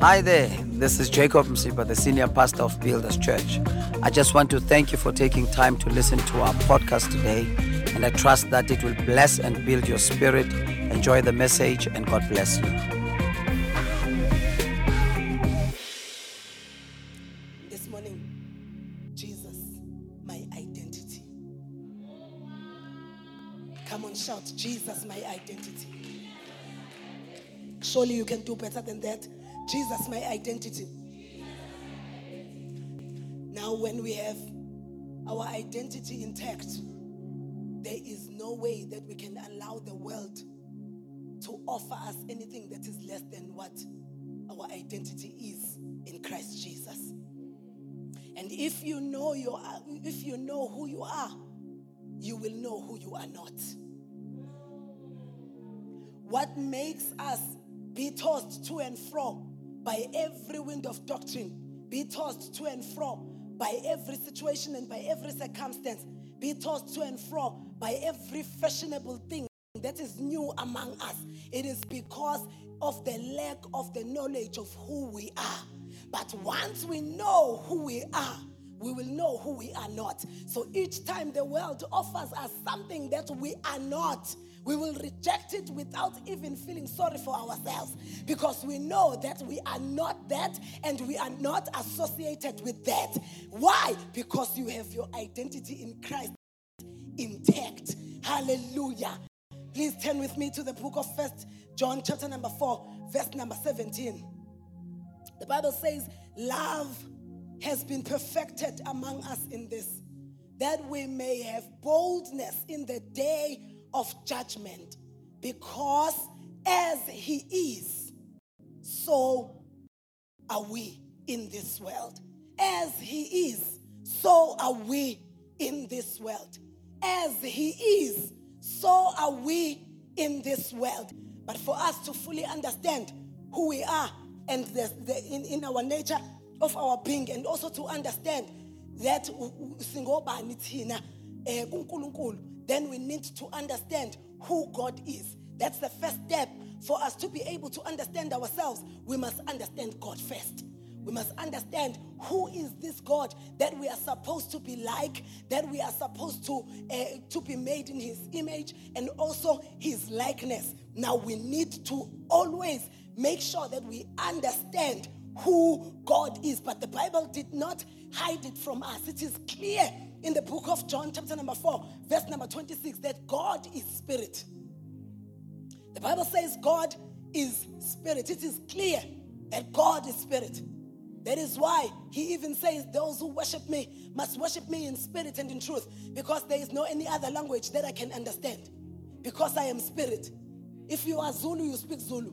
Hi there, this is Jacob Msipa, the senior pastor of Builders Church. I just want to thank you for taking time to listen to our podcast today, and I trust that it will bless and build your spirit. Enjoy the message, and God bless you. This morning, Jesus, my identity. Come on, shout, Jesus, my identity. Surely you can do better than that. Jesus, my identity. Now, when we have our identity intact, there is no way that we can allow the world to offer us anything that is less than what our identity is in Christ Jesus. And if you know your if you know who you are, you will know who you are not. What makes us be tossed to and fro by every wind of doctrine, be tossed to and fro by every situation and by every circumstance, be tossed to and fro by every fashionable thing that is new among us. It is because of the lack of the knowledge of who we are. But once we know who we are, we will know who we are not. So each time the world offers us something that we are not, we will reject it without even feeling sorry for ourselves because we know that we are not that and we are not associated with that. Why? Because you have your identity in Christ intact. Hallelujah. Please turn with me to the book of First John, chapter number 4, verse number 17. The Bible says, Love has been perfected among us in this, that we may have boldness in the day of judgment. Because as He is, so are we in this world. As He is, so are we in this world. As He is, so are we in this world. But for us to fully understand who we are and the, the, in, in our nature of our being, and also to understand that singobani thina eh, kuNkulunkulu, then we need to understand who God is. That's the first step for us to be able to understand ourselves. We must understand God first. We must understand who is this God that we are supposed to be like, that we are supposed to, uh, to be made in his image and also his likeness. Now we need to always make sure that we understand who God is. But the Bible did not hide it from us. It is clear in the book of John, chapter number 4, verse number 26, that God is spirit. The Bible says God is spirit. It is clear that God is spirit. That is why he even says, Those who worship me must worship me in spirit and in truth, because there is no any other language that I can understand. Because I am spirit. If you are Zulu, you speak Zulu.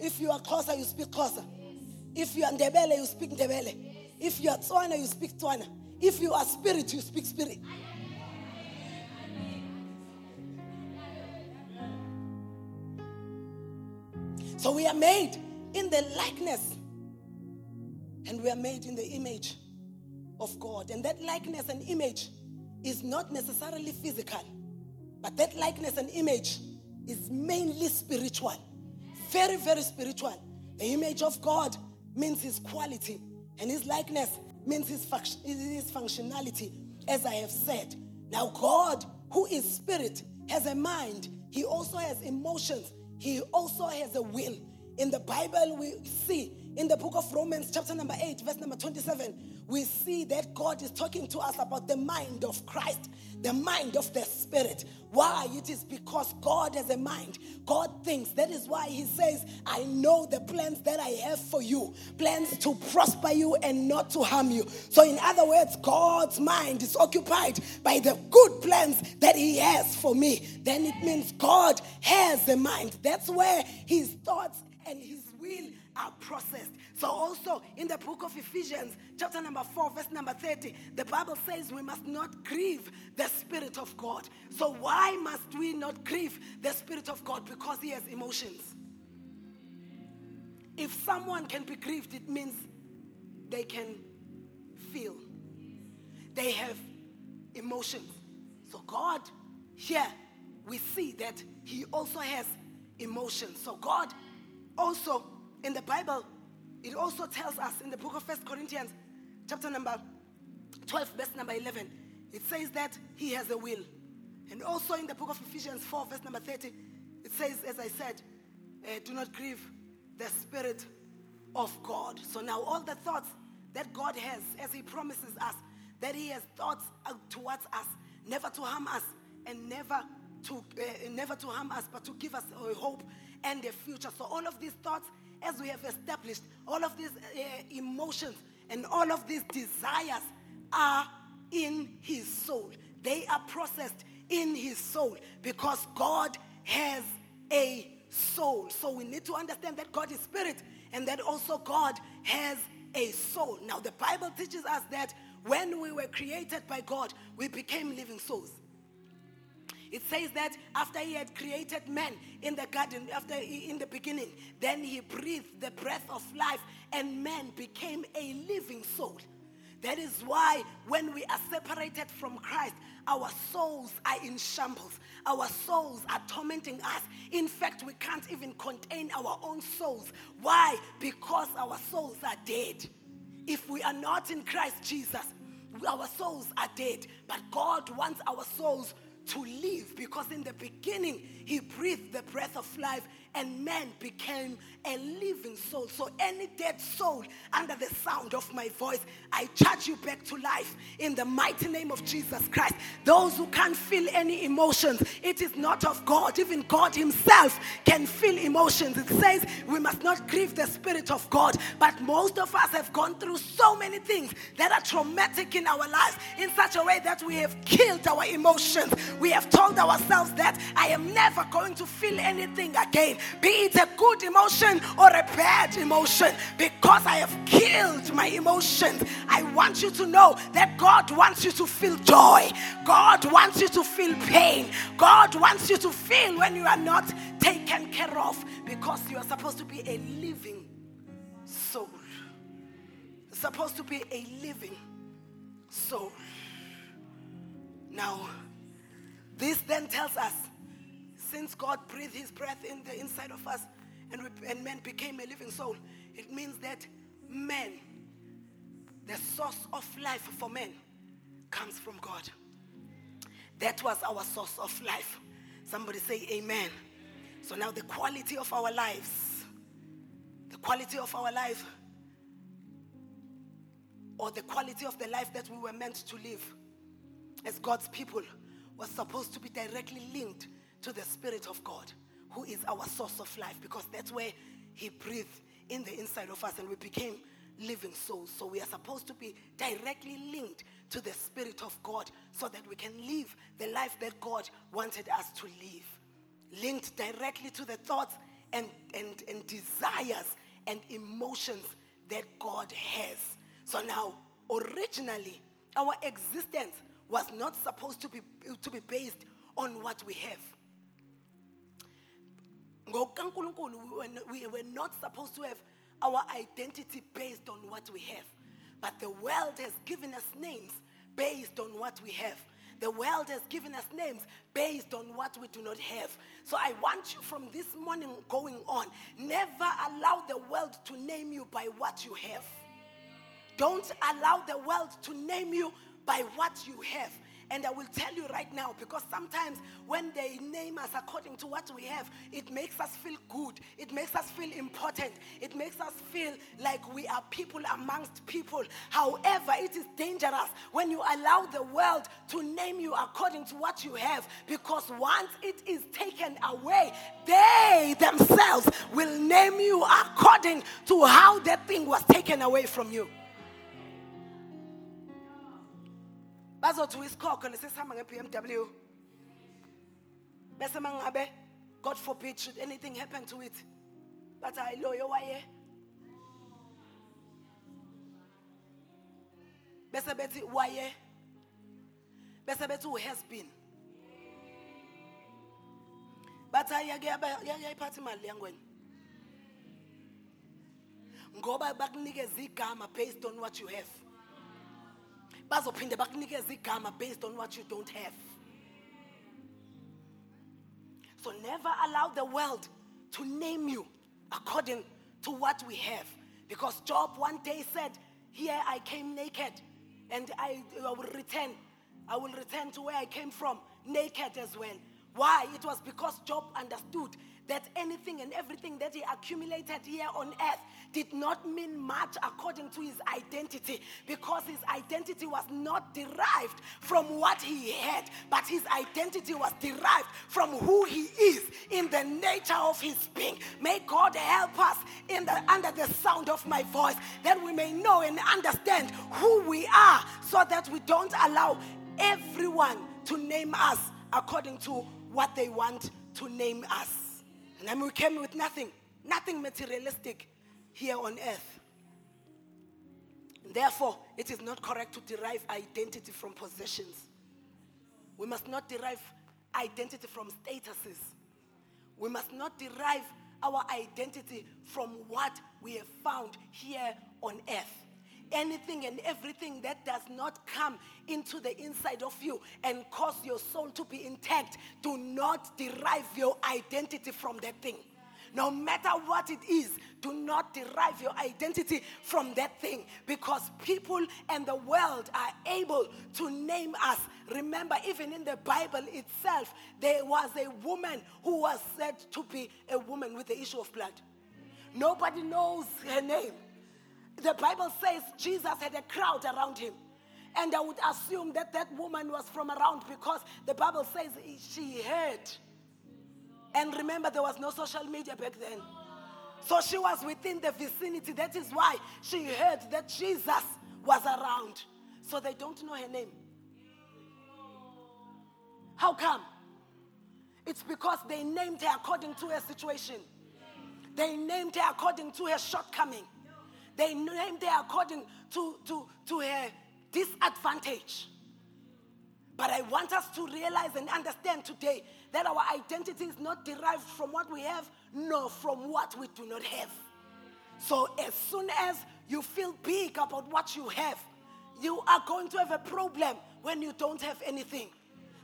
If you are Xhosa, you speak Xhosa. If you are Ndebele, you speak Ndebele. If you are Tswana, you speak Tswana. If you are spirit, you speak spirit. So we are made in the likeness and we are made in the image of God. And that likeness and image is not necessarily physical, but that likeness and image is mainly spiritual. Very, very spiritual. The image of God means his quality, and his likeness means his, func- his functionality, as I have said. Now, God, who is spirit, has a mind, he also has emotions, he also has a will. In the Bible, we see in the book of Romans, chapter number 8, verse number 27, we see that God is talking to us about the mind of Christ, the mind of the Spirit. Why? It is because God has a mind. God thinks. That is why He says, I know the plans that I have for you plans to prosper you and not to harm you. So, in other words, God's mind is occupied by the good plans that He has for me. Then it means God has a mind. That's where His thoughts and His will are processed. So, also in the book of Ephesians, chapter number 4, verse number 30, the Bible says we must not grieve the Spirit of God. So, why must we not grieve the Spirit of God? Because He has emotions. If someone can be grieved, it means they can feel, they have emotions. So, God, here we see that He also has emotions. So, God also in the Bible it also tells us in the book of First Corinthians, chapter number 12, verse number 11, it says that he has a will. And also in the book of Ephesians 4, verse number 30, it says, as I said, uh, do not grieve the Spirit of God. So now all the thoughts that God has, as He promises us, that He has thoughts uh, towards us, never to harm us and never to uh, never to harm us, but to give us a hope and a future. So all of these thoughts, as we have established, all of these uh, emotions and all of these desires are in His soul. They are processed in His soul because God has a soul. So we need to understand that God is spirit and that also God has a soul. Now, the Bible teaches us that when we were created by God, we became living souls. It says that after he had created man in the garden, after in the beginning, then he breathed the breath of life, and man became a living soul. That is why when we are separated from Christ, our souls are in shambles. Our souls are tormenting us. In fact, we can't even contain our own souls. Why? Because our souls are dead. If we are not in Christ Jesus, our souls are dead. But God wants our souls to live because in the beginning, He breathed the breath of life and man became a living soul. So, any dead soul under the sound of my voice, I charge you back to life in the mighty name of Jesus Christ. Those who can't feel any emotions, it is not of God. Even God Himself can feel emotions. It says we must not grieve the Spirit of God. But most of us have gone through so many things that are traumatic in our lives in such a way that we have killed our emotions. We have told ourselves that I am never going to feel anything again be it a good emotion or a bad emotion, because I have killed my emotions. I want you to know that God wants you to feel joy, God wants you to feel pain, God wants you to feel when you are not taken care of, because you are supposed to be a living soul. supposed to be a living soul. Now, this then tells us since God breathed his breath in the inside of us and, we, and man became a living soul, it means that man, the source of life for men, comes from God. That was our source of life. Somebody say amen. So now the quality of our lives, the quality of our life, or the quality of the life that we were meant to live as God's people was supposed to be directly linked to the Spirit of God, who is our source of life, because that's where He breathed in the inside of us and we became living souls. So we are supposed to be directly linked to the Spirit of God so that we can live the life that God wanted us to live. Linked directly to the thoughts and, and, and desires and emotions that God has. So now, originally, our existence was not supposed to be, to be based on what we have we were not supposed to have our identity based on what we have. But the world has given us names based on what we have. The world has given us names based on what we do not have. So I want you from this morning going on, never allow the world to name you by what you have. Don't allow the world to name you by what you have. And I will tell you right now, because sometimes when they name us according to what we have, it makes us feel good. It makes us feel important. It makes us feel like we are people amongst people. However, it is dangerous when you allow the world to name you according to what you have, because once it is taken away, they themselves will name you according to how that thing was taken away from you. Bazothi uyisikhogo lesesihamba nge-bmw bese mangabe god forbid should anything happen to it but hayi loyo waye. Bese bethi waye. Bese bethi who-has been? Bathi hayi yayiphatha imali yangwena. Ngoba bakunikeza igama based on what you have bazophinde igama based on what you don't have so never allow the world to name you according to what we have Because Job one day said, Here I came naked, and I, I will return. I will return to where I came from, naked as well. Why? It was because Job understood that anything and everything that he accumulated here on earth did not mean much according to his identity because his identity was not derived from what he had, but his identity was derived from who he is in the nature of his being. May God help us in the under the sound of my voice that we may know and understand who we are so that we don't allow everyone to name us according to what they want to name us. And we came with nothing, nothing materialistic here on earth. Therefore, it is not correct to derive identity from possessions. We must not derive identity from statuses. We must not derive our identity from what we have found here on earth anything and everything that does not come into the inside of you and cause your soul to be intact, do not derive your identity from that thing. No matter what it is, do not derive your identity from that thing because people and the world are able to name us. Remember, even in the Bible itself, there was a woman who was said to be a woman with the issue of blood. Nobody knows her name. The Bible says Jesus had a crowd around him. And I would assume that that woman was from around because the Bible says she heard. And remember, there was no social media back then. So she was within the vicinity. That is why she heard that Jesus was around. So they don't know her name. How come? It's because they named her according to her situation. They named her according to her shortcoming. They named her according to, to, to her disadvantage. But I want us to realize and understand today that our identity is not derived from what we have, nor from what we do not have. So as soon as you feel big about what you have, you are going to have a problem when you don't have anything.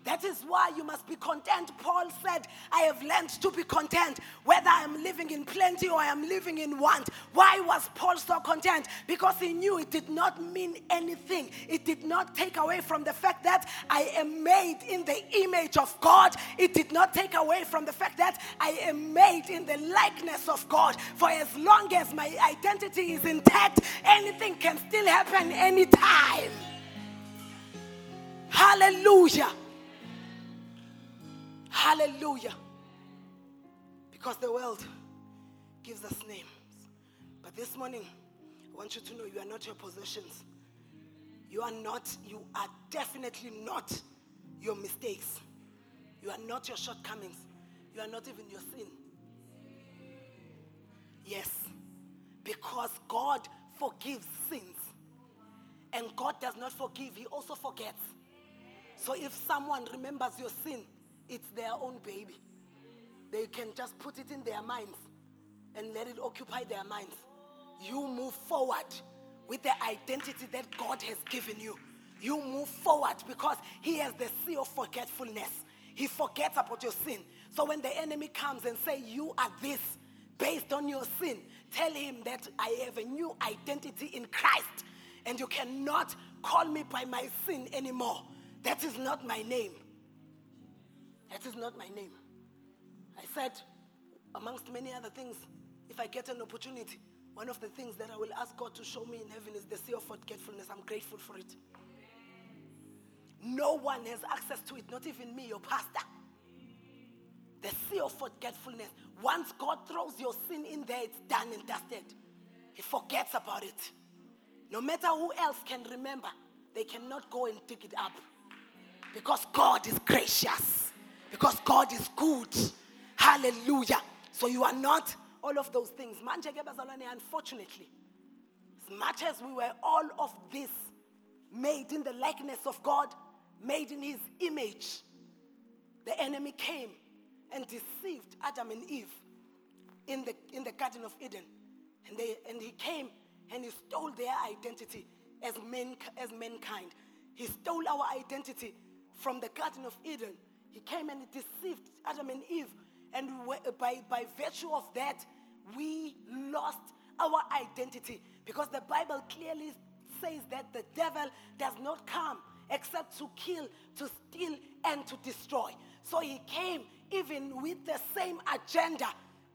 That is why you must be content. Paul said, I have learned to be content, whether I am living in plenty or I am living in want. Why was Paul so content? Because he knew it did not mean anything. It did not take away from the fact that I am made in the image of God. It did not take away from the fact that I am made in the likeness of God. For as long as my identity is intact, anything can still happen anytime. Hallelujah. Hallelujah. Because the world gives us names. But this morning, I want you to know you are not your possessions. You are not, you are definitely not your mistakes. You are not your shortcomings. You are not even your sin. Yes. Because God forgives sins. And God does not forgive, He also forgets. So if someone remembers your sin, it's their own baby. They can just put it in their minds and let it occupy their minds. You move forward with the identity that God has given you. You move forward because He has the sea of forgetfulness. He forgets about your sin. So when the enemy comes and say you are this based on your sin, tell him that I have a new identity in Christ and you cannot call me by my sin anymore. That is not my name. That is not my name. I said, amongst many other things, if I get an opportunity, one of the things that I will ask God to show me in heaven is the sea of forgetfulness. I'm grateful for it. No one has access to it, not even me, your pastor. The sea of forgetfulness. Once God throws your sin in there, it's done and dusted. He forgets about it. No matter who else can remember, they cannot go and dig it up. Because God is gracious because God is good. Hallelujah. So you are not all of those things. Unfortunately, as much as we were all of this made in the likeness of God, made in his image, the enemy came and deceived Adam and Eve in the, in the Garden of Eden. And, they, and he came and he stole their identity as, men, as mankind. He stole our identity from the Garden of Eden he came and deceived Adam and Eve. And by, by virtue of that, we lost our identity because the Bible clearly says that the devil does not come except to kill, to steal, and to destroy. So he came even with the same agenda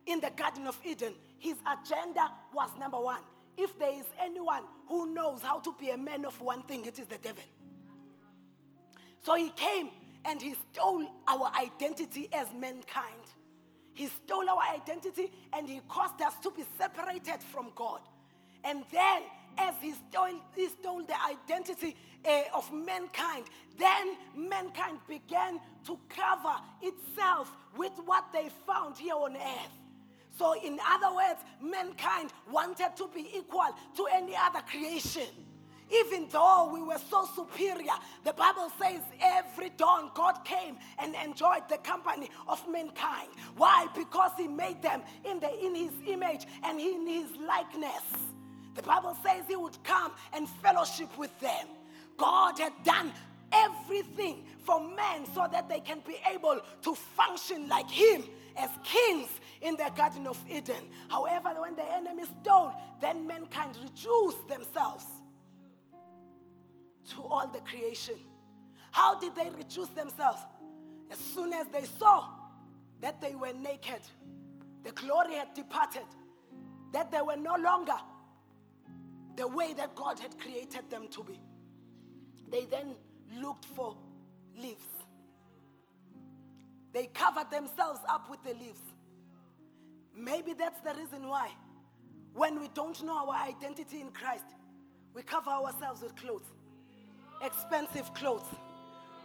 in the Garden of Eden. His agenda was number one. If there is anyone who knows how to be a man of one thing, it is the devil. So he came and he stole our identity as mankind. He stole our identity and he caused us to be separated from God. And then, as he stole, he stole the identity uh, of mankind, then mankind began to cover itself with what they found here on earth. So, in other words, mankind wanted to be equal to any other creation. Even though we were so superior, the Bible says every dawn God came and enjoyed the company of mankind. Why? Because He made them in, the, in His image and in His likeness. The Bible says He would come and fellowship with them. God had done everything for men so that they can be able to function like Him as kings in the Garden of Eden. However, when the enemy stole, then mankind reduced themselves to all the creation. How did they reduce themselves? As soon as they saw that they were naked, the glory had departed, that they were no longer the way that God had created them to be. They then looked for leaves. They covered themselves up with the leaves. Maybe that's the reason why, when we don't know our identity in Christ, we cover ourselves with clothes expensive clothes.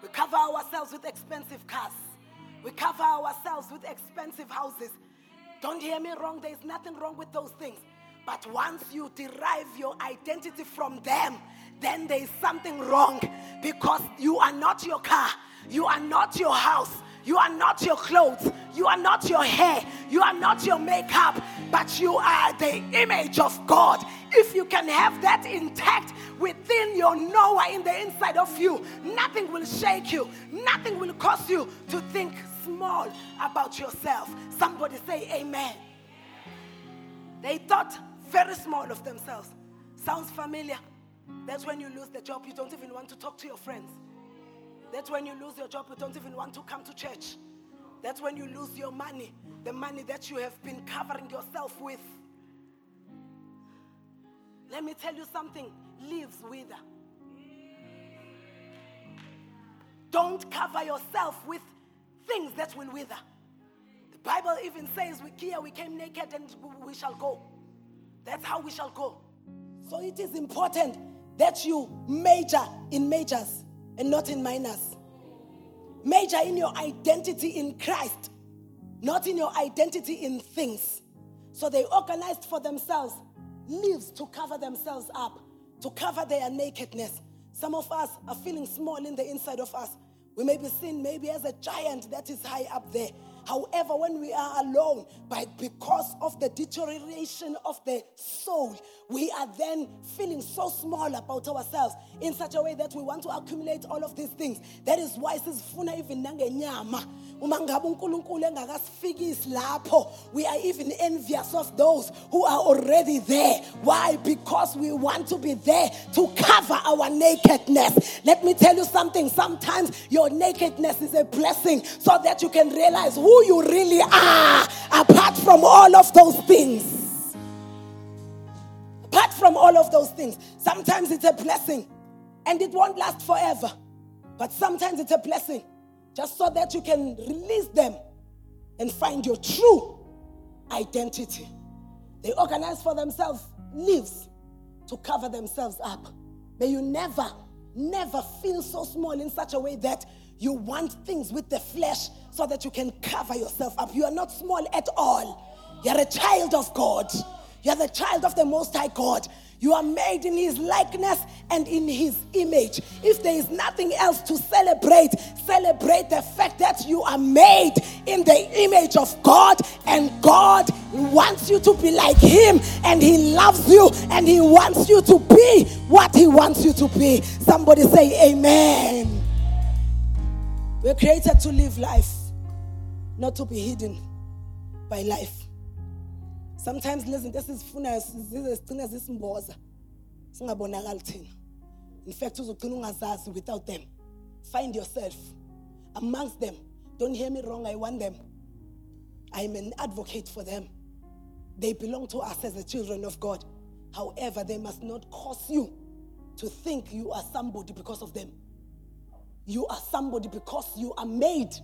We cover ourselves with expensive cars. We cover ourselves with expensive houses. Don't hear me wrong, there's nothing wrong with those things. But once you derive your identity from them, then there is something wrong because you are not your car, you are not your house, you are not your clothes, you are not your hair, you are not your makeup, but you are the image of God. If you can have that intact within your Noah in the inside of you, nothing will shake you, nothing will cause you to think small about yourself. Somebody say, Amen. They thought very small of themselves. Sounds familiar? That's when you lose the job, you don't even want to talk to your friends. That's when you lose your job, you don't even want to come to church. That's when you lose your money, the money that you have been covering yourself with. Let me tell you something leaves wither. Don't cover yourself with things that will wither. The Bible even says, we here we came naked and we shall go. That's how we shall go. So it is important that you major in majors and not in minors. Major in your identity in Christ, not in your identity in things. So they organized for themselves leaves to cover themselves up, to cover their nakedness. Some of us are feeling small in the inside of us. We may be seen maybe as a giant that is high up there. However, when we are alone, but because of the deterioration of the soul, we are then feeling so small about ourselves in such a way that we want to accumulate all of these things. That is why sisifuna even nangenyama. Uma ngabe uNkulunkulu engakasifikisi lapho, we are even envious of those who are already there. Why? Because we want to be there to cover our nakedness. Let me tell you something. Sometimes your nakedness is a blessing so that you can realize who you really are apart from all of those things. Apart from all of those things, sometimes it's a blessing and it won't last forever. But sometimes it's a blessing just so that you can release them and find your true identity. They organize for themselves leaves to cover themselves up. May you never, never feel so small in such a way that you want things with the flesh so that you can cover yourself up. You are not small at all. You're a child of God. You're the child of the Most High God. You are made in His likeness and in His image. If there is nothing else to celebrate, celebrate the fact that you are made in the image of God and God wants you to be like Him and He loves you and He wants you to be what He wants you to be. Somebody say, Amen. We're created to live life, not to be hidden by life. Sometimes lezi zinto esizifunayo zize sigcine zisimboza singabonakali thina. In fact uzogcina ungazazi without them. Find yourself amongst them. Don't hear me wrong i want them. I'm an advocate for them. They belong to us as the children of god. However they must not cause you to think you are somebody because of them. You are somebody because you are made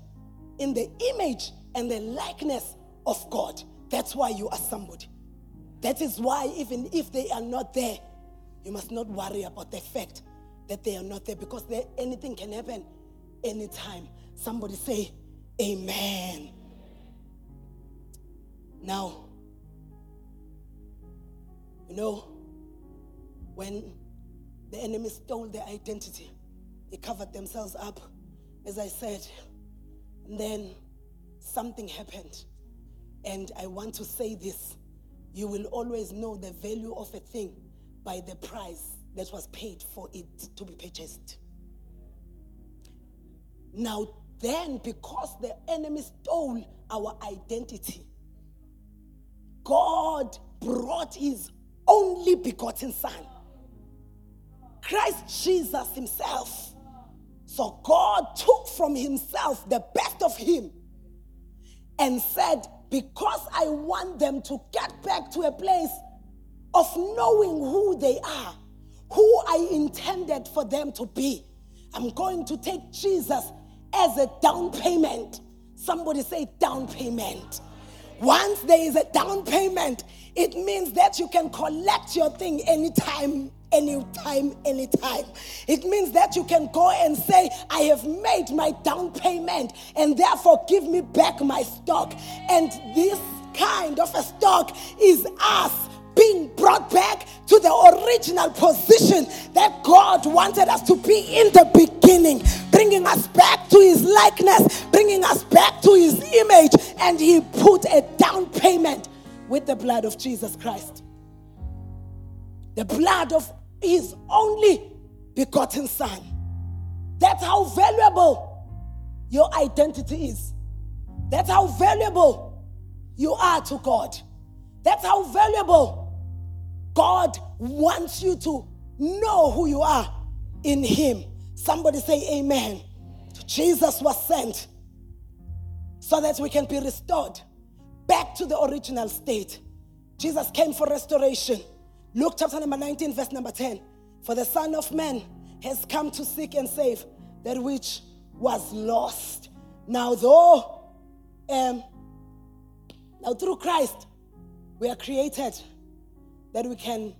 in the image and the likeness of God. That's why you are somebody. That is why, even if they are not there, you must not worry about the fact that they are not there because there, anything can happen anytime. Somebody say, Amen. Now, you know, when the enemy stole their identity, they covered themselves up, as I said. And then something happened. And I want to say this you will always know the value of a thing by the price that was paid for it to be purchased. Now, then, because the enemy stole our identity, God brought his only begotten Son, Christ Jesus Himself. So God took from Himself the best of Him and said, Because I want them to get back to a place of knowing who they are, who I intended for them to be, I'm going to take Jesus as a down payment. Somebody say, down payment. Once there is a down payment, it means that you can collect your thing anytime anytime, anytime. It means that you can go and say, I have made my down payment and therefore give me back my stock. And this kind of a stock is us being brought back to the original position that God wanted us to be in the beginning, bringing us back to His likeness, bringing us back to His image, and He put a down payment with the blood of Jesus Christ. The blood of His only begotten Son. That's how valuable your identity is. That's how valuable you are to God. That's how valuable God wants you to know who you are in Him. Somebody say, Amen. Jesus was sent so that we can be restored back to the original state. Jesus came for restoration. Luke chapter number 19, verse number 10. For the Son of Man has come to seek and save that which was lost. Now, though, um, now through Christ, we are created that we can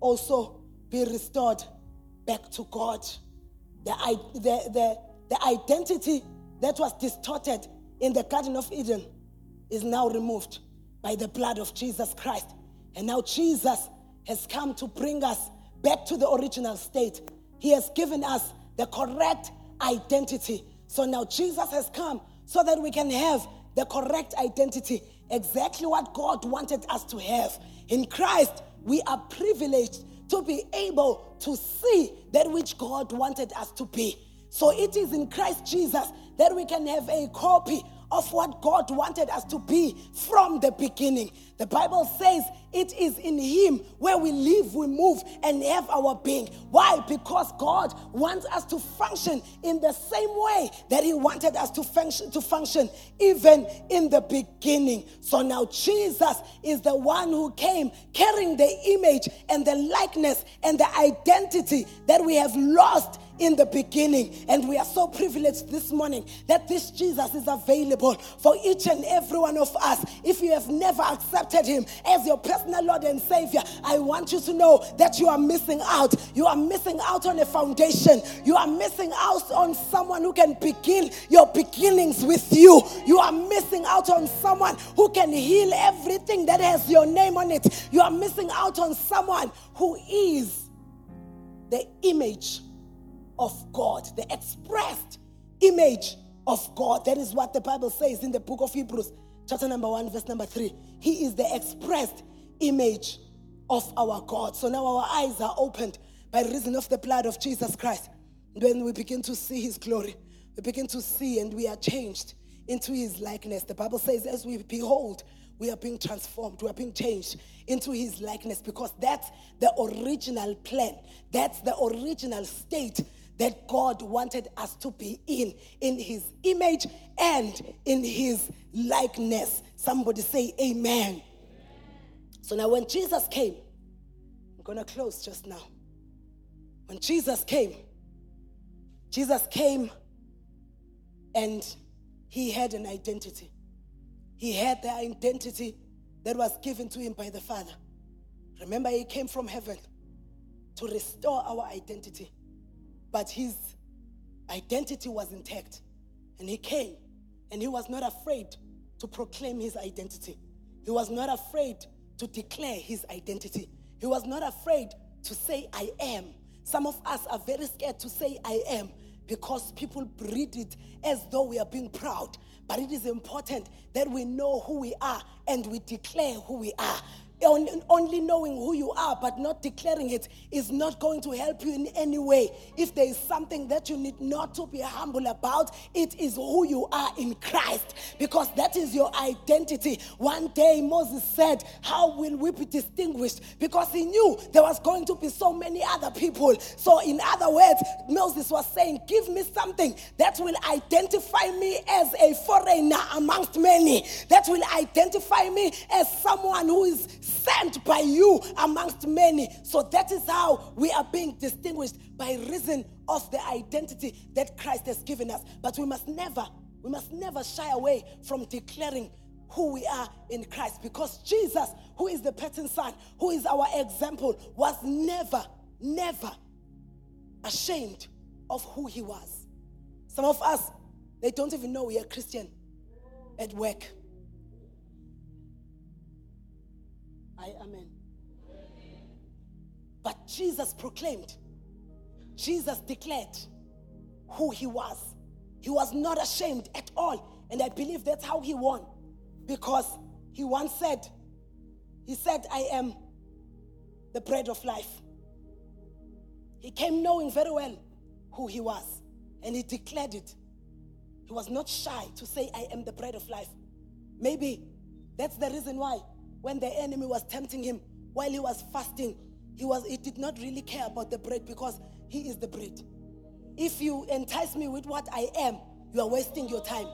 also be restored back to God. The, the, the, the identity that was distorted in the Garden of Eden is now removed by the blood of Jesus Christ. And now Jesus has come to bring us back to the original state. He has given us the correct identity. So now Jesus has come so that we can have the correct identity, exactly what God wanted us to have. In Christ, we are privileged to be able to see that which God wanted us to be. So it is in Christ Jesus that we can have a copy of what God wanted us to be from the beginning. The Bible says it is in Him where we live, we move, and have our being. Why? Because God wants us to function in the same way that He wanted us to function, to function even in the beginning. So now Jesus is the one who came carrying the image and the likeness and the identity that we have lost in the beginning. And we are so privileged this morning that this Jesus is available for each and every one of us. If you have never accepted him as your personal Lord and Savior, I want you to know that you are missing out. You are missing out on a foundation. You are missing out on someone who can begin your beginnings with you. You are missing out on someone who can heal everything that has your name on it. You are missing out on someone who is the image of God, the expressed image of God. That is what the Bible says in the book of Hebrews, chapter number 1, verse number 3. He is the expressed image of our God. So now our eyes are opened by reason of the blood of Jesus Christ. When we begin to see his glory, we begin to see and we are changed into his likeness. The Bible says, as we behold we are being transformed, we are being changed into his likeness because that's the original plan, that's the original state that God wanted us to be in, in his image and in his likeness. Somebody say, Amen. So now, when Jesus came, I'm going to close just now. When Jesus came, Jesus came and he had an identity. He had the identity that was given to him by the Father. Remember, he came from heaven to restore our identity. But his identity was intact. And he came and he was not afraid to proclaim his identity. He was not afraid to declare his identity. He was not afraid to say, I am. Some of us are very scared to say, I am, because people breed it as though we are being proud. But it is important that we know who we are and we declare who we are only knowing who you are but not declaring it is not going to help you in any way. If there is something that you need not to be humble about, it is who you are in Christ because that is your identity. One day Moses said, How will we be distinguished? Because he knew there was going to be so many other people. So, in other words, Moses was saying, Give me something that will identify me as a foreigner amongst many, that will identify me as someone who is sent by you amongst many. So that is how we are being distinguished by reason of the identity that Christ has given us. But we must never, we must never shy away from declaring who we are in Christ because Jesus, who is the pattern son, who is our example, was never, never ashamed of who he was. Some of us, they don't even know we are Christian at work. I amen. But Jesus proclaimed, Jesus declared who he was. He was not ashamed at all. And I believe that's how he won. Because he once said, He said, I am the bread of life. He came knowing very well who he was. And he declared it. He was not shy to say, I am the bread of life. Maybe that's the reason why when the enemy was tempting him while he was fasting, he was he did not really care about the bread because he is the bread. If you entice me with what I am, you are wasting your time.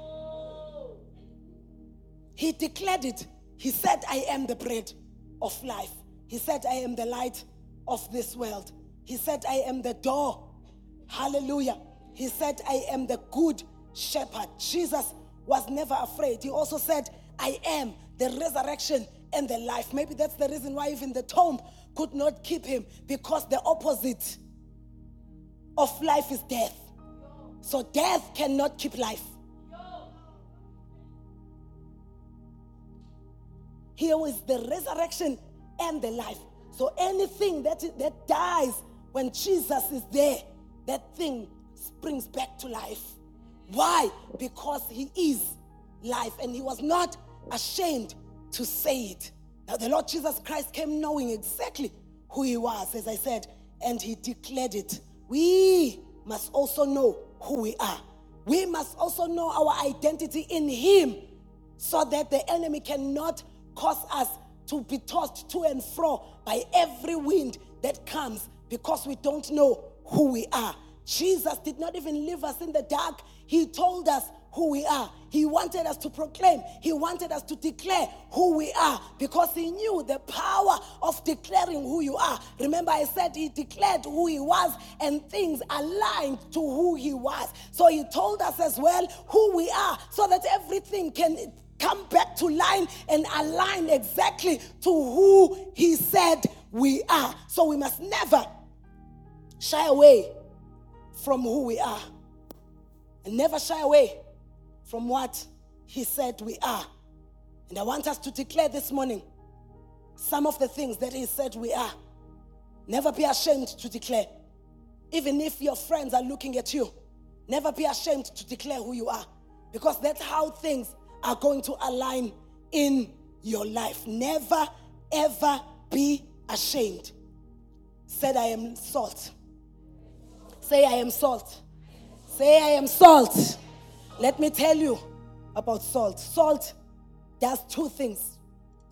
He declared it. He said, I am the bread of life. He said, I am the light of this world. He said, I am the door. Hallelujah. He said, I am the good shepherd. Jesus was never afraid. He also said, I am the resurrection and the life. Maybe that's the reason why even the tomb could not keep him because the opposite of life is death. So death cannot keep life. Here is the resurrection and the life. So anything that, that dies when Jesus is there, that thing springs back to life. Why? Because he is life and he was not ashamed to say it. Now, the Lord Jesus Christ came knowing exactly who he was, as I said, and he declared it. We must also know who we are. We must also know our identity in him so that the enemy cannot cause us to be tossed to and fro by every wind that comes because we don't know who we are. Jesus did not even leave us in the dark. He told us who we are. He wanted us to proclaim, He wanted us to declare who we are because He knew the power of declaring who you are. Remember, I said He declared who He was and things aligned to who He was. So He told us as well who we are so that everything can come back to line and align exactly to who He said we are. So we must never shy away from who we are and never shy away from what He said we are. And I want us to declare this morning some of the things that He said we are. Never be ashamed to declare. Even if your friends are looking at you, never be ashamed to declare who you are. Because that's how things are going to align in your life. Never, ever be ashamed. Said, I am salt. Say, I am salt. Say, I am salt. Let me tell you about salt. Salt does two things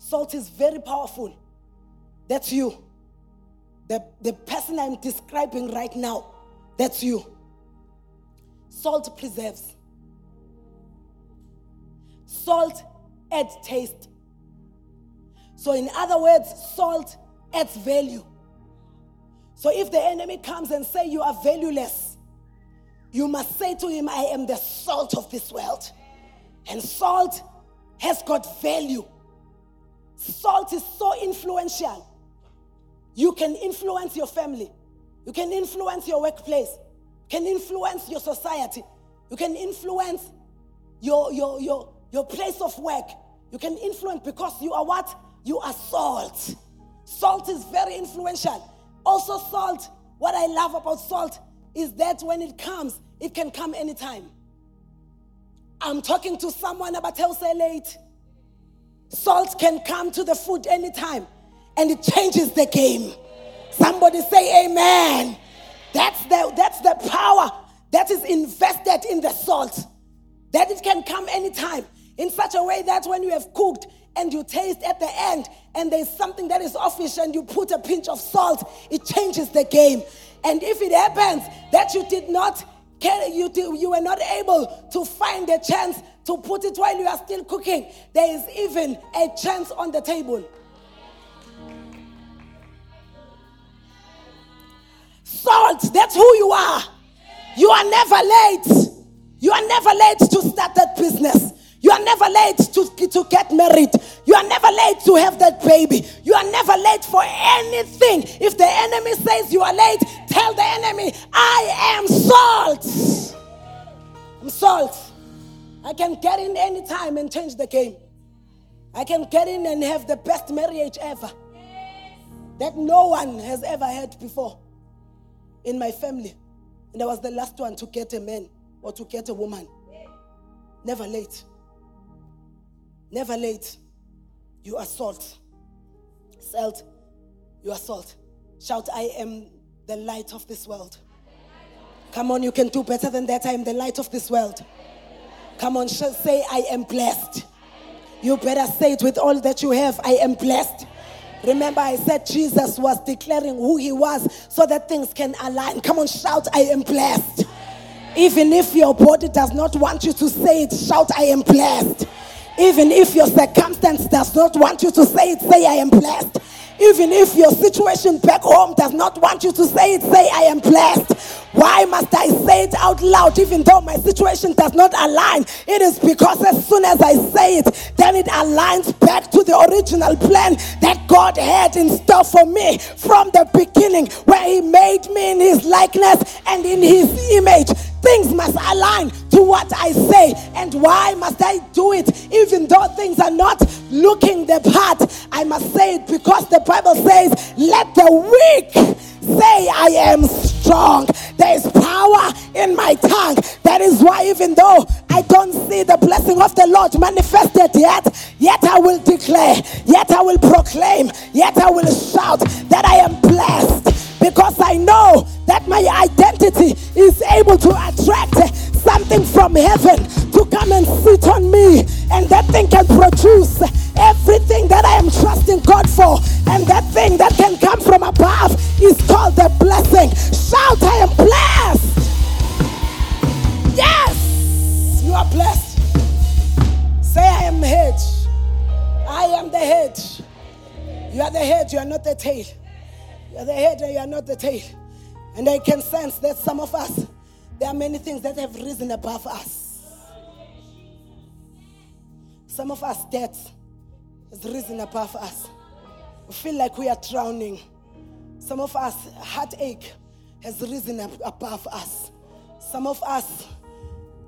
Salt is very powerful. That's you. The, the person I'm describing right now, that's you. Salt preserves. Salt adds taste. So, in other words, salt adds value. So, if the enemy comes and say you are valueless, you must say to him, I am the salt of this world. And salt has got value. Salt is so influential. You can influence your family. You can influence your workplace. You can influence your society. You can influence your, your, your, your place of work. You can influence because you are what? You are salt. Salt is very influential. Also, salt, what I love about salt is that when it comes, it can come anytime. I'm talking to someone about how say late. Salt can come to the food anytime and it changes the game. Somebody say amen. That's the, that's the power that is invested in the salt. That it can come anytime in such a way that when you have cooked and you taste at the end and there's something that is offish and you put a pinch of salt, it changes the game. And if it happens that you did not you, you were not able to find a chance to put it while you are still cooking, there is even a chance on the table. Salt, that's who you are. You are never late. You are never late to start that business. You are never late to, to get married. You are never late to have that baby. You are never late for anything. If the enemy says you are late, tell the enemy, I am salt. I'm salt. I can get in any time and change the game. I can get in and have the best marriage ever that no one has ever had before in my family. And I was the last one to get a man or to get a woman. Never late. Never late. You are salt. Salt. You are salt. Shout, I am the light of this world. Come on, you can do better than that. I am the light of this world. Come on, say, I am blessed. You better say it with all that you have. I am blessed. Remember, I said Jesus was declaring who he was so that things can align. Come on, shout, I am blessed. Even if your body does not want you to say it, shout, I am blessed. Even if your circumstance does not want you to say it, say, I am blessed. Even if your situation back home does not want you to say it, say, I am blessed. Why must I say it out loud even though my situation does not align? It is because as soon as I say it, then it aligns back to the original plan that God had in store for me from the beginning, where He made me in His likeness and in His image. Things must align to what I say. And why must I do it even though things are not looking the part? I must say it because the Bible says, Let the weak say, I am strong. There is power in my tongue. That is why, even though I don't see the blessing of the Lord manifested yet, yet I will declare, yet I will proclaim, yet I will shout that I am blessed because I know that my identity is able to attract something from heaven to come and sit on me, and that thing can produce everything that I am trusting God for, and that thing that can come from above is called the blessing. Shout, I am blessed. Yes, you are blessed. Say, I am the head. I am the head. You are the head, you are not the tail. You're the head you are not the tail. And I can sense that some of us, there are many things that have risen above us. Some of us, death has risen above us. We feel like we are drowning. Some of us, heartache has risen above us. Some of us,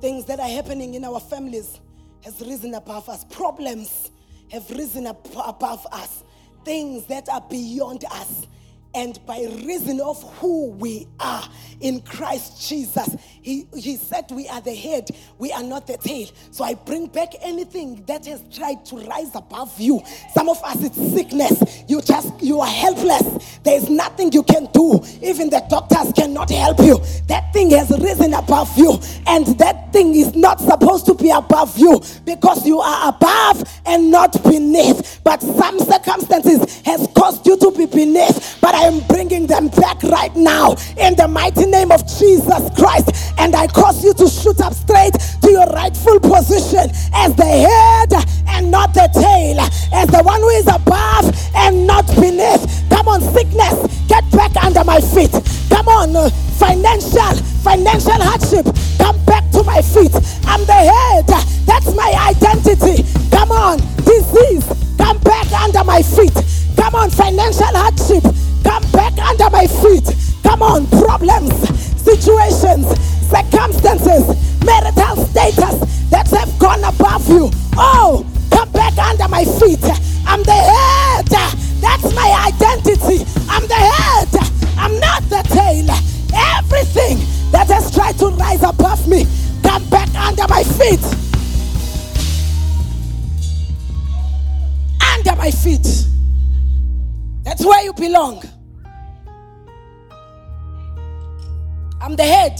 things that are happening in our families has risen above us. Problems have risen above us. Things that are beyond us and by reason of who we are in Christ Jesus, he, he said we are the head, we are not the tail. So I bring back anything that has tried to rise above you. Some of us, it's sickness. You just, you are helpless. There's nothing you can do. Even the doctors cannot help you. That thing has risen above you, and that thing is not supposed to be above you because you are above and not beneath. But some circumstances has caused you to be beneath. But I am bringing them back right now in the mighty name of Jesus Christ, and I cause you to shoot up straight to your rightful position as the head and not the tail, as the one who is above and not beneath. Come on, sickness, get back under my feet. Come on, uh, financial, financial hardship, come back to my feet. I'm the head. That's my identity. Come on, disease, come back under my feet. Come on, financial hardship, come back under my feet. Come on, problems, situations, circumstances, marital status that have gone above you. Oh, come back under my feet. I'm the head. That's my identity. I'm the head. I'm not the tail. Everything that has tried to rise above me, come back under my feet. Under my feet. That's where you belong. I'm the head.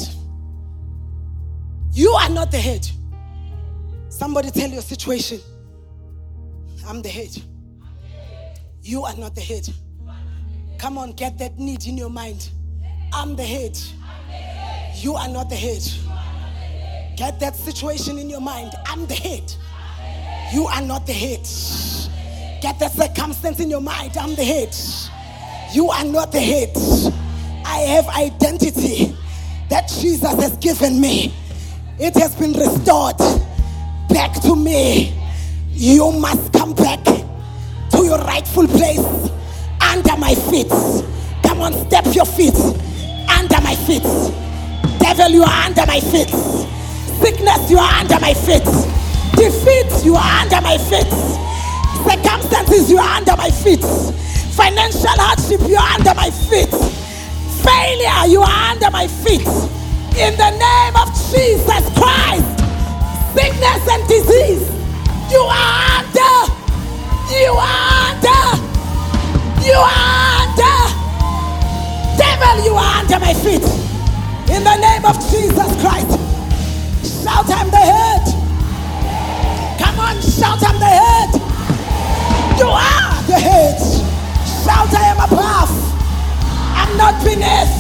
You are not the head. Somebody tell your situation. I'm the head. You are not the head. Come on, get that need in your mind. I'm the head. You are not the head. Get that situation in your mind. I'm the head. You are not the head. Get that circumstance in your mind. I'm the head. You are not the head. I have identity that Jesus has given me. It has been restored back to me. You must come back to your rightful place under my feet. Come on, step your feet under my feet. Devil, you are under my feet. Sickness, you are under my feet. Defeat, you are under my feet. Circumstances, you are under my feet. Financial hardship, you are under my feet. Failure, you are under my feet. In the name of Jesus Christ, sickness and disease, you are under. You are under. You are under. Devil, you are under my feet. In the name of Jesus Christ. Shout, I'm the head. Come on, shout, I'm the head. You are the head. Shout, I am above. I'm not beneath.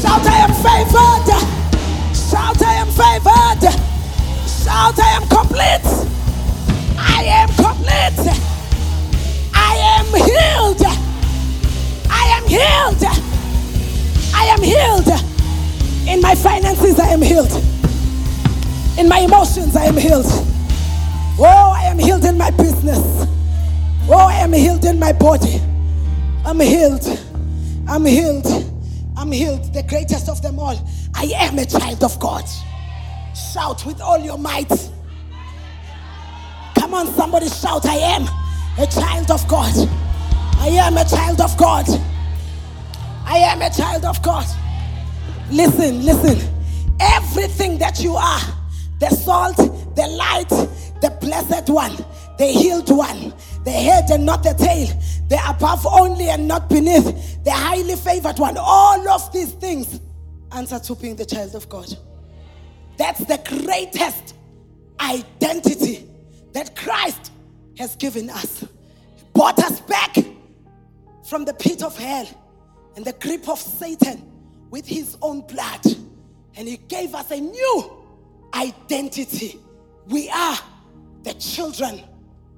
Shout, I am favored. Shout, I am favored. Shout, I am complete. I am complete. I am healed. I am healed. I am healed. In my finances, I am healed. In my emotions, I am healed. Oh, I am healed in my business. Oh, I am healed in my body. I'm healed. I'm healed. I'm healed. The greatest of them all. I am a child of God. Shout with all your might. Come on, somebody shout, I am a child of God. I am a child of God. I am a child of God. Listen, listen. Everything that you are the salt, the light, the blessed one, the healed one, the head and not the tail, the above only and not beneath, the highly favored one. All of these things answer to being the child of God. That's the greatest identity that Christ has given us. He bought us back from the pit of hell and the grip of Satan with his own blood. And he gave us a new identity. We are the children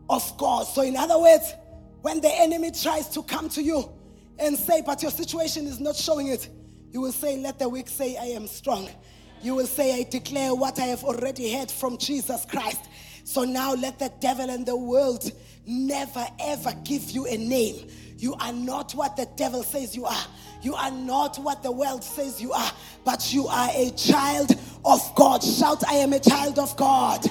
of God. So, in other words, when the enemy tries to come to you and say, but your situation is not showing it, you will say, Let the weak say, I am strong. You will say, I declare what I have already heard from Jesus Christ. So now let the devil and the world never ever give you a name. You are not what the devil says you are. You are not what the world says you are, but you are a child of God. Shout, I am a child of God.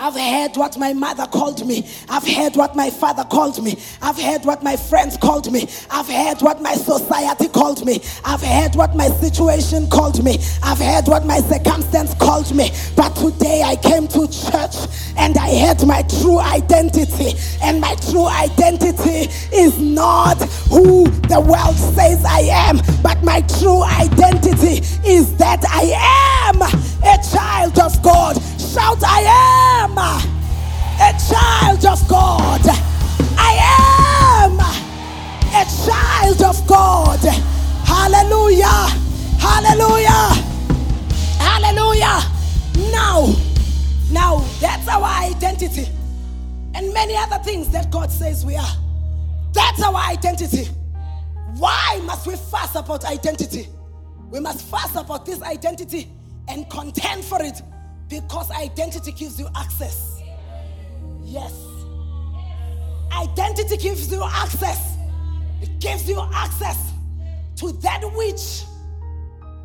I've heard what my mother called me. I've heard what my father called me. I've heard what my friends called me. I've heard what my society called me. I've heard what my situation called me. I've heard what my circumstance called me. But today I came to church and I heard my true identity. And my true identity is not who the world says I am, but my true identity is that I am a child of God. Shout, I am a child of God. I am a child of God. Hallelujah. Hallelujah. Hallelujah. Now, now that's our identity. And many other things that God says we are. That's our identity. Why must we fuss about identity? We must fuss about this identity and contend for it because identity gives you access. Yes. Identity gives you access. It gives you access to that which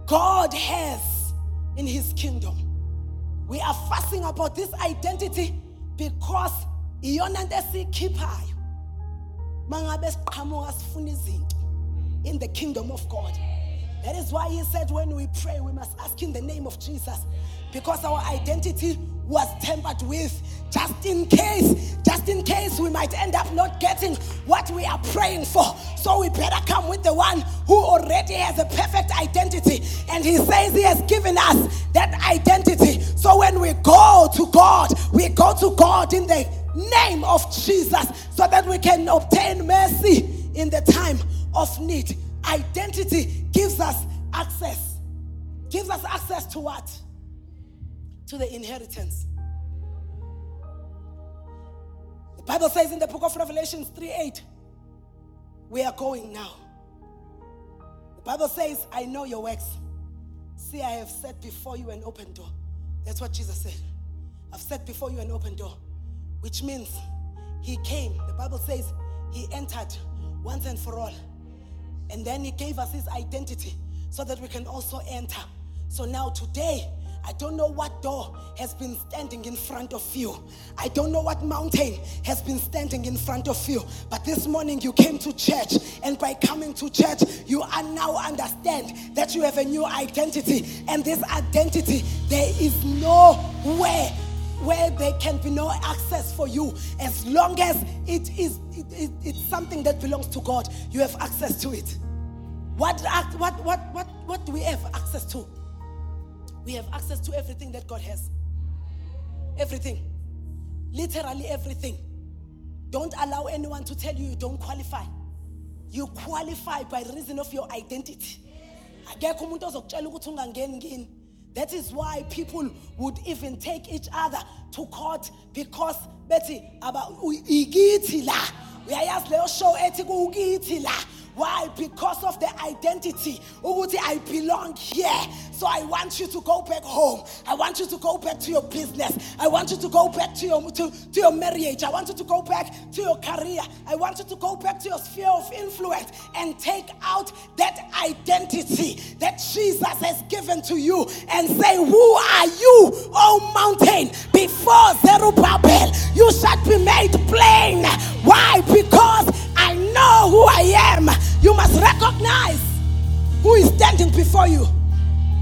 God has in his kingdom. We are fussing about this identity because iyona nto in the kingdom of God. That is why he said when we pray, we must ask in the name of Jesus. Because our identity was tempered with just in case, just in case we might end up not getting what we are praying for. So we better come with the one who already has a perfect identity. And he says he has given us that identity. So when we go to God, we go to God in the name of Jesus so that we can obtain mercy in the time of need. Identity gives us access. Gives us access to what? To the inheritance. The Bible says in the book of Revelations 3 8, we are going now. The Bible says, I know your works. See, I have set before you an open door. That's what Jesus said. I've set before you an open door, which means he came. The Bible says he entered once and for all. And then he gave us his identity so that we can also enter. So now today, I don't know what door has been standing in front of you. I don't know what mountain has been standing in front of you. But this morning you came to church, and by coming to church, you are now understand that you have a new identity. And this identity, there is no where where there can be no access for you. As long as it is it, it, it's something that belongs to God, you have access to it. What, what, what, what, what do we have access to? We have access to everything that God has. Everything. Literally everything. Don't allow anyone to tell you you don't qualify. You qualify by reason of your identity. That is why people would even take each other to court because Betty about igithi la. Uyayazi leyo show ethi ku la. Why? Because of the identity. Ukuthi I belong here. So I want you to go back home. I want you to go back to your business. I want you to go back to your to, to your marriage. I want you to go back to your career. I want you to go back to your sphere of influence and take out that identity that Jesus has given to you and say, Who are you, O mountain? Before Zerubbabel, you shall be made plain. Why? Because I know who I am. You must recognize who is standing before you.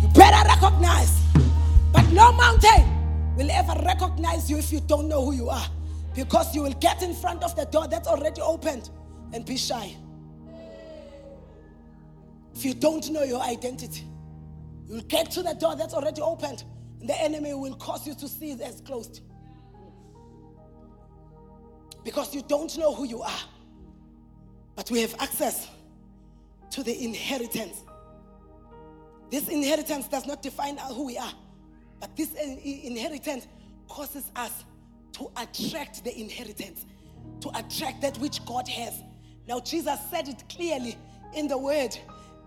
You better recognize. But no mountain will ever recognize you if you don't know who you are. Because you will get in front of the door that's already opened and be shy. If you don't know your identity, you'll get to the door that's already opened, and the enemy will cause you to see it as closed. Because you don't know who you are. But we have access to the inheritance. This inheritance does not define who we are, but this inheritance causes us to attract the inheritance, to attract that which God has. Now, Jesus said it clearly in the word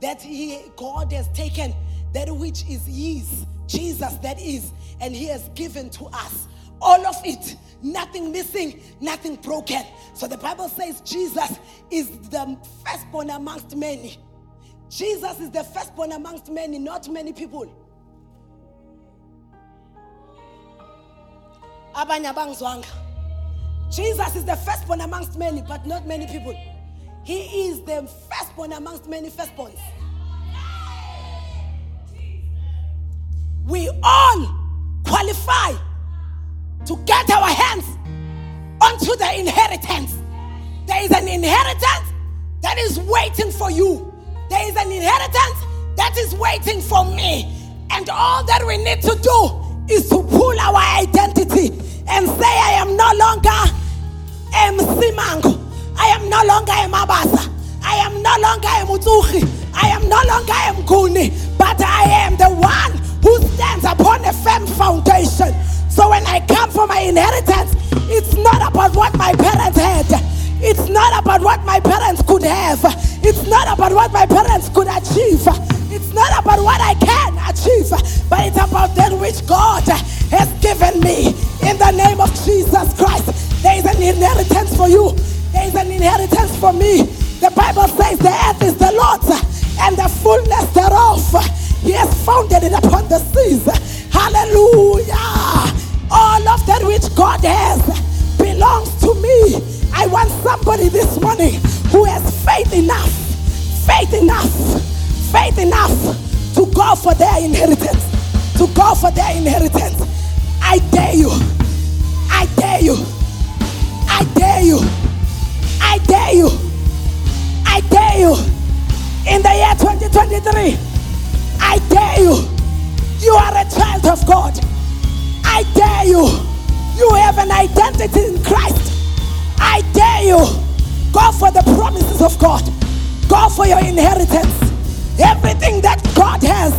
that he, God has taken that which is His, Jesus that is, and He has given to us. All of it, nothing missing, nothing broken. So the Bible says Jesus is the firstborn amongst many. Jesus is the firstborn amongst many, not many people. jesus is the firstborn amongst many but not many people he is the firstborn amongst many firstborns we all qualify to get our hands onto the inheritance there is an inheritance that is waiting for you there is an inheritance that is waiting for me and all that we need to do is to pull our identity and say, I am no longer MC Mango. I am no longer a Mabasa. I am no longer a Mutsuchi. I am no longer a Mguni. But I am the one who stands upon a firm foundation. So when I come for my inheritance, it's not about what my parents had. It's not about what my parents could have. It's not about what my parents could achieve. It's not about what I can achieve, but it's about that which God has given me. In the name of Jesus Christ, there is an inheritance for you. There is an inheritance for me. The Bible says the earth is the Lord's and the fullness thereof. He has founded it upon the seas. Hallelujah. All of that which God has belongs to me. I want somebody this morning who has faith enough, faith enough faith enough to go for their inheritance. To go for their inheritance. I dare you. I dare you. I dare you. I dare you. I dare you. In the year 2023, I dare you. You are a child of God. I dare you. You have an identity in Christ. I dare you. Go for the promises of God. Go for your inheritance. Everything that God has,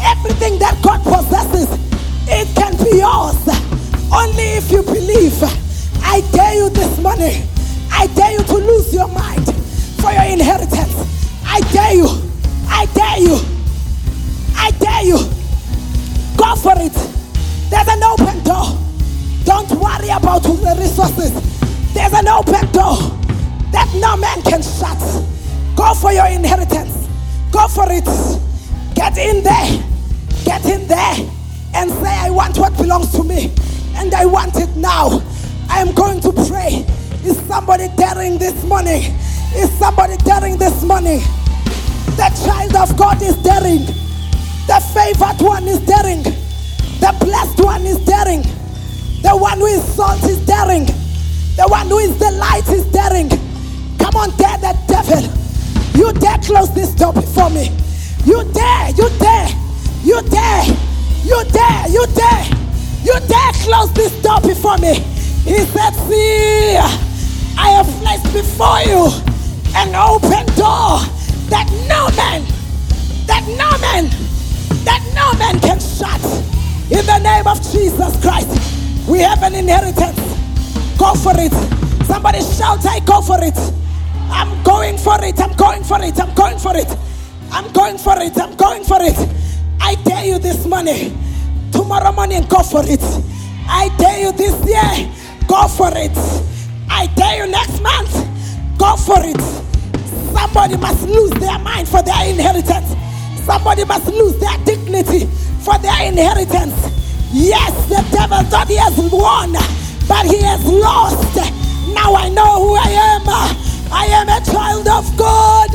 everything that God possesses, it can be yours. Only if you believe. I dare you this morning. I dare you to lose your mind for your inheritance. I dare you. I dare you. I dare you. Go for it. There's an open door. Don't worry about the resources. There's an open door that no man can shut. Go for your inheritance. Go for it. Get in there. Get in there and say, I want what belongs to me. And I want it now. I am going to pray. Is somebody daring this morning? Is somebody daring this morning? The child of God is daring. The favored one is daring. The blessed one is daring. The one who is salt is daring. The one who is the light is daring. Come on, dare the devil. You dare close this door before me. You dare, you dare, you dare, you dare, you dare, you dare close this door before me. He said, See, I have placed before you an open door that no man, that no man, that no man can shut. In the name of Jesus Christ, we have an inheritance. Go for it. Somebody shout, I go for it. I'm going for it. I'm going for it. I'm going for it. I'm going for it. I'm going for it. I dare you this morning. Tomorrow morning, go for it. I dare you this year. Go for it. I dare you next month. Go for it. Somebody must lose their mind for their inheritance. Somebody must lose their dignity for their inheritance. Yes, the devil thought he has won, but he has lost. Now I know who I am. I am a child of God.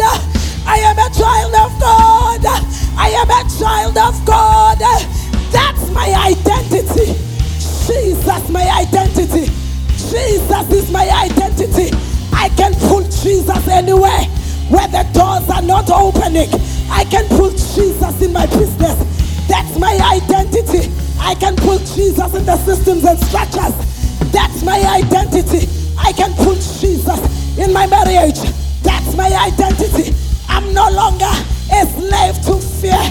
I am a child of God. I am a child of God. That's my identity. Jesus, my identity. Jesus is my identity. I can pull Jesus anywhere where the doors are not opening. I can pull Jesus in my business. That's my identity. I can put Jesus in the systems and structures. That's my identity. I can put Jesus in my marriage. That's my identity. I'm no longer a slave to fear.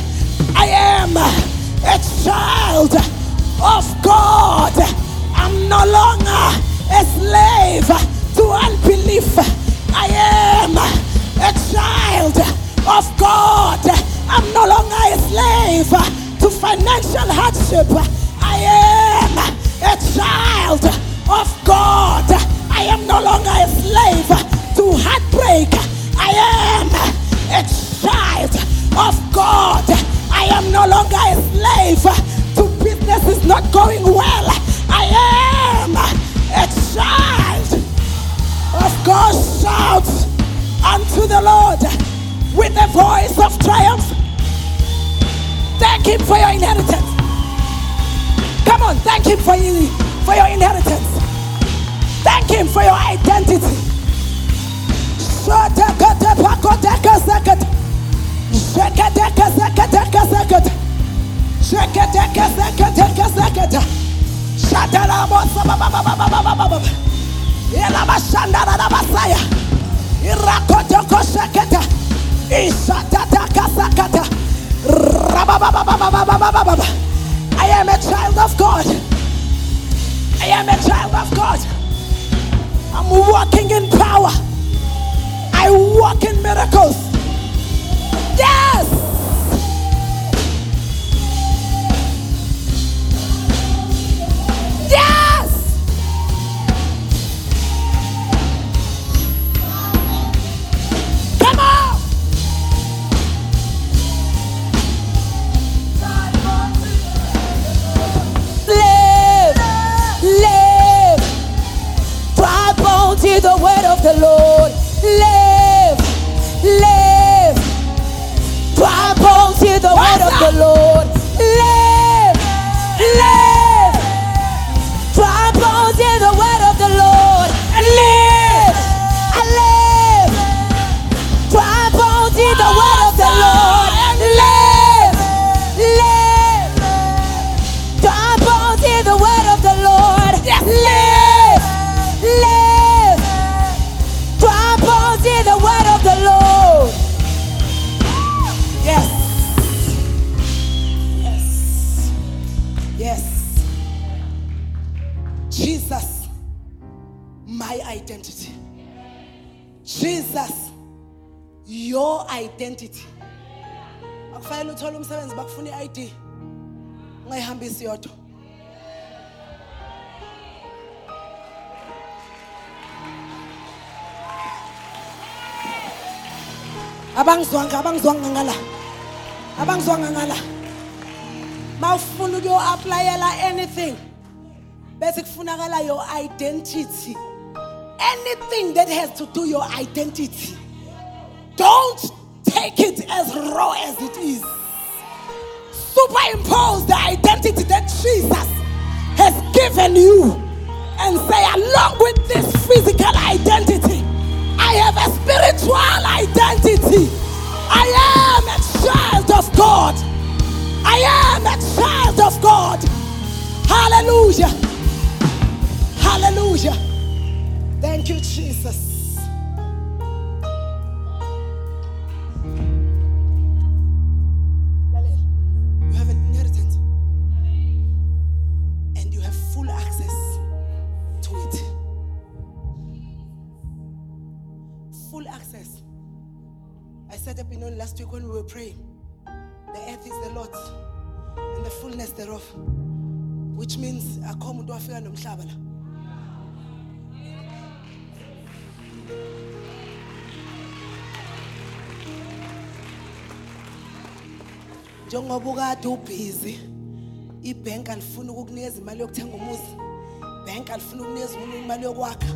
I am a child of God. I'm no longer a slave to unbelief. I am a child of God. I'm no longer a slave financial hardship, I am a child of God. I am no longer a slave to heartbreak. I am a child of God. I am no longer a slave to business is not going well. I am a child of God. Shout unto the Lord with the voice of triumph. Thank Him for your inheritance. Come on, thank Him for, you, for your inheritance. Thank Him for your identity. I am a child of God. I am a child of God. I'm walking in power. I walk in miracles. Your identity. Anything that has to do your identity don't take it as raw as it is. Superimpose the identity that jesus has given you and say along with this physical identity i have a spiritual identity. I am a child of god. I am a child of god. Hallelujah hallelujah thank you jesus You have an inheritance. And you have full access to it. Full access. I said up in last week when we were praying. The earth is the Lord's and the fullness thereof. Which means akho umuntu wafika nomhlaba la. Njengoba ukade ubhizi ibhenki alifuni ukukunikeza imali yokuthenga umuzi. Ibhenki alifuni ukunikeza umuntu imali yokwakha.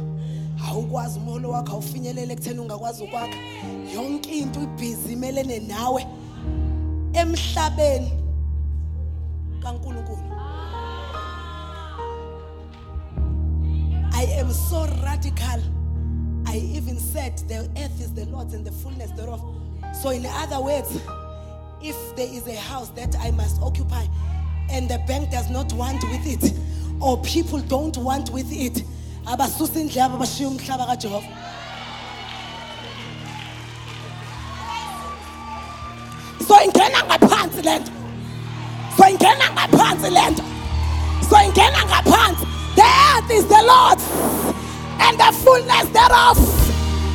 Awukwazi umholo wakho awufinyelele ekutheni ungakwazi ukwakha. Yonke into ibhizi imelene nawe. Emhlabeni kaNkuluNkulu. I am so radical. I even said the earth is the Lord's and the fullness thereof. So in other words if there is a house that I must occupy and the bank does not want with it or people don't want with it so ingena ngaphansi lento so ingena ngaphansi lento so ingena ngaphansi. The earth is the Lord's and the fullness thereof.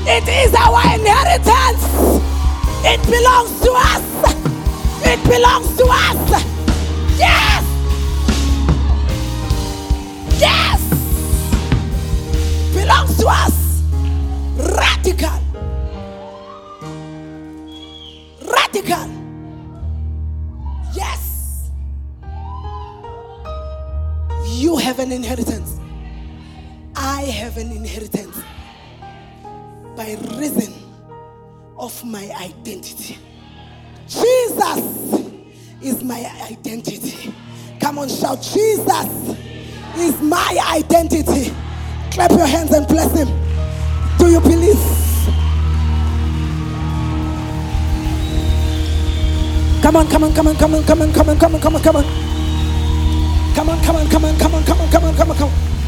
It is our inheritance. It belongs to us. It belongs to us. Yes. Yes. Belongs to us. Radical. Radical. Yes. You have an inheritance i have an inheritance by reason of my identity. Jesus is my identity. Come on, shout, Jesus is my identity. Clap your hands and bless him. Do you believe? Come on, come on, come on, come on, come on, come on, come on, come on, come on. Come on, come on, come on, come on, come on, come on, come on, come on.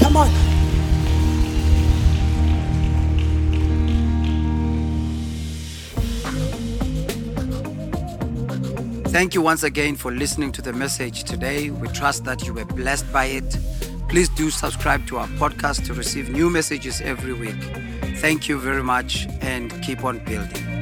Come on. Thank you once again for listening to the message today. We trust that you were blessed by it. Please do subscribe to our podcast to receive new messages every week. Thank you very much and keep on building.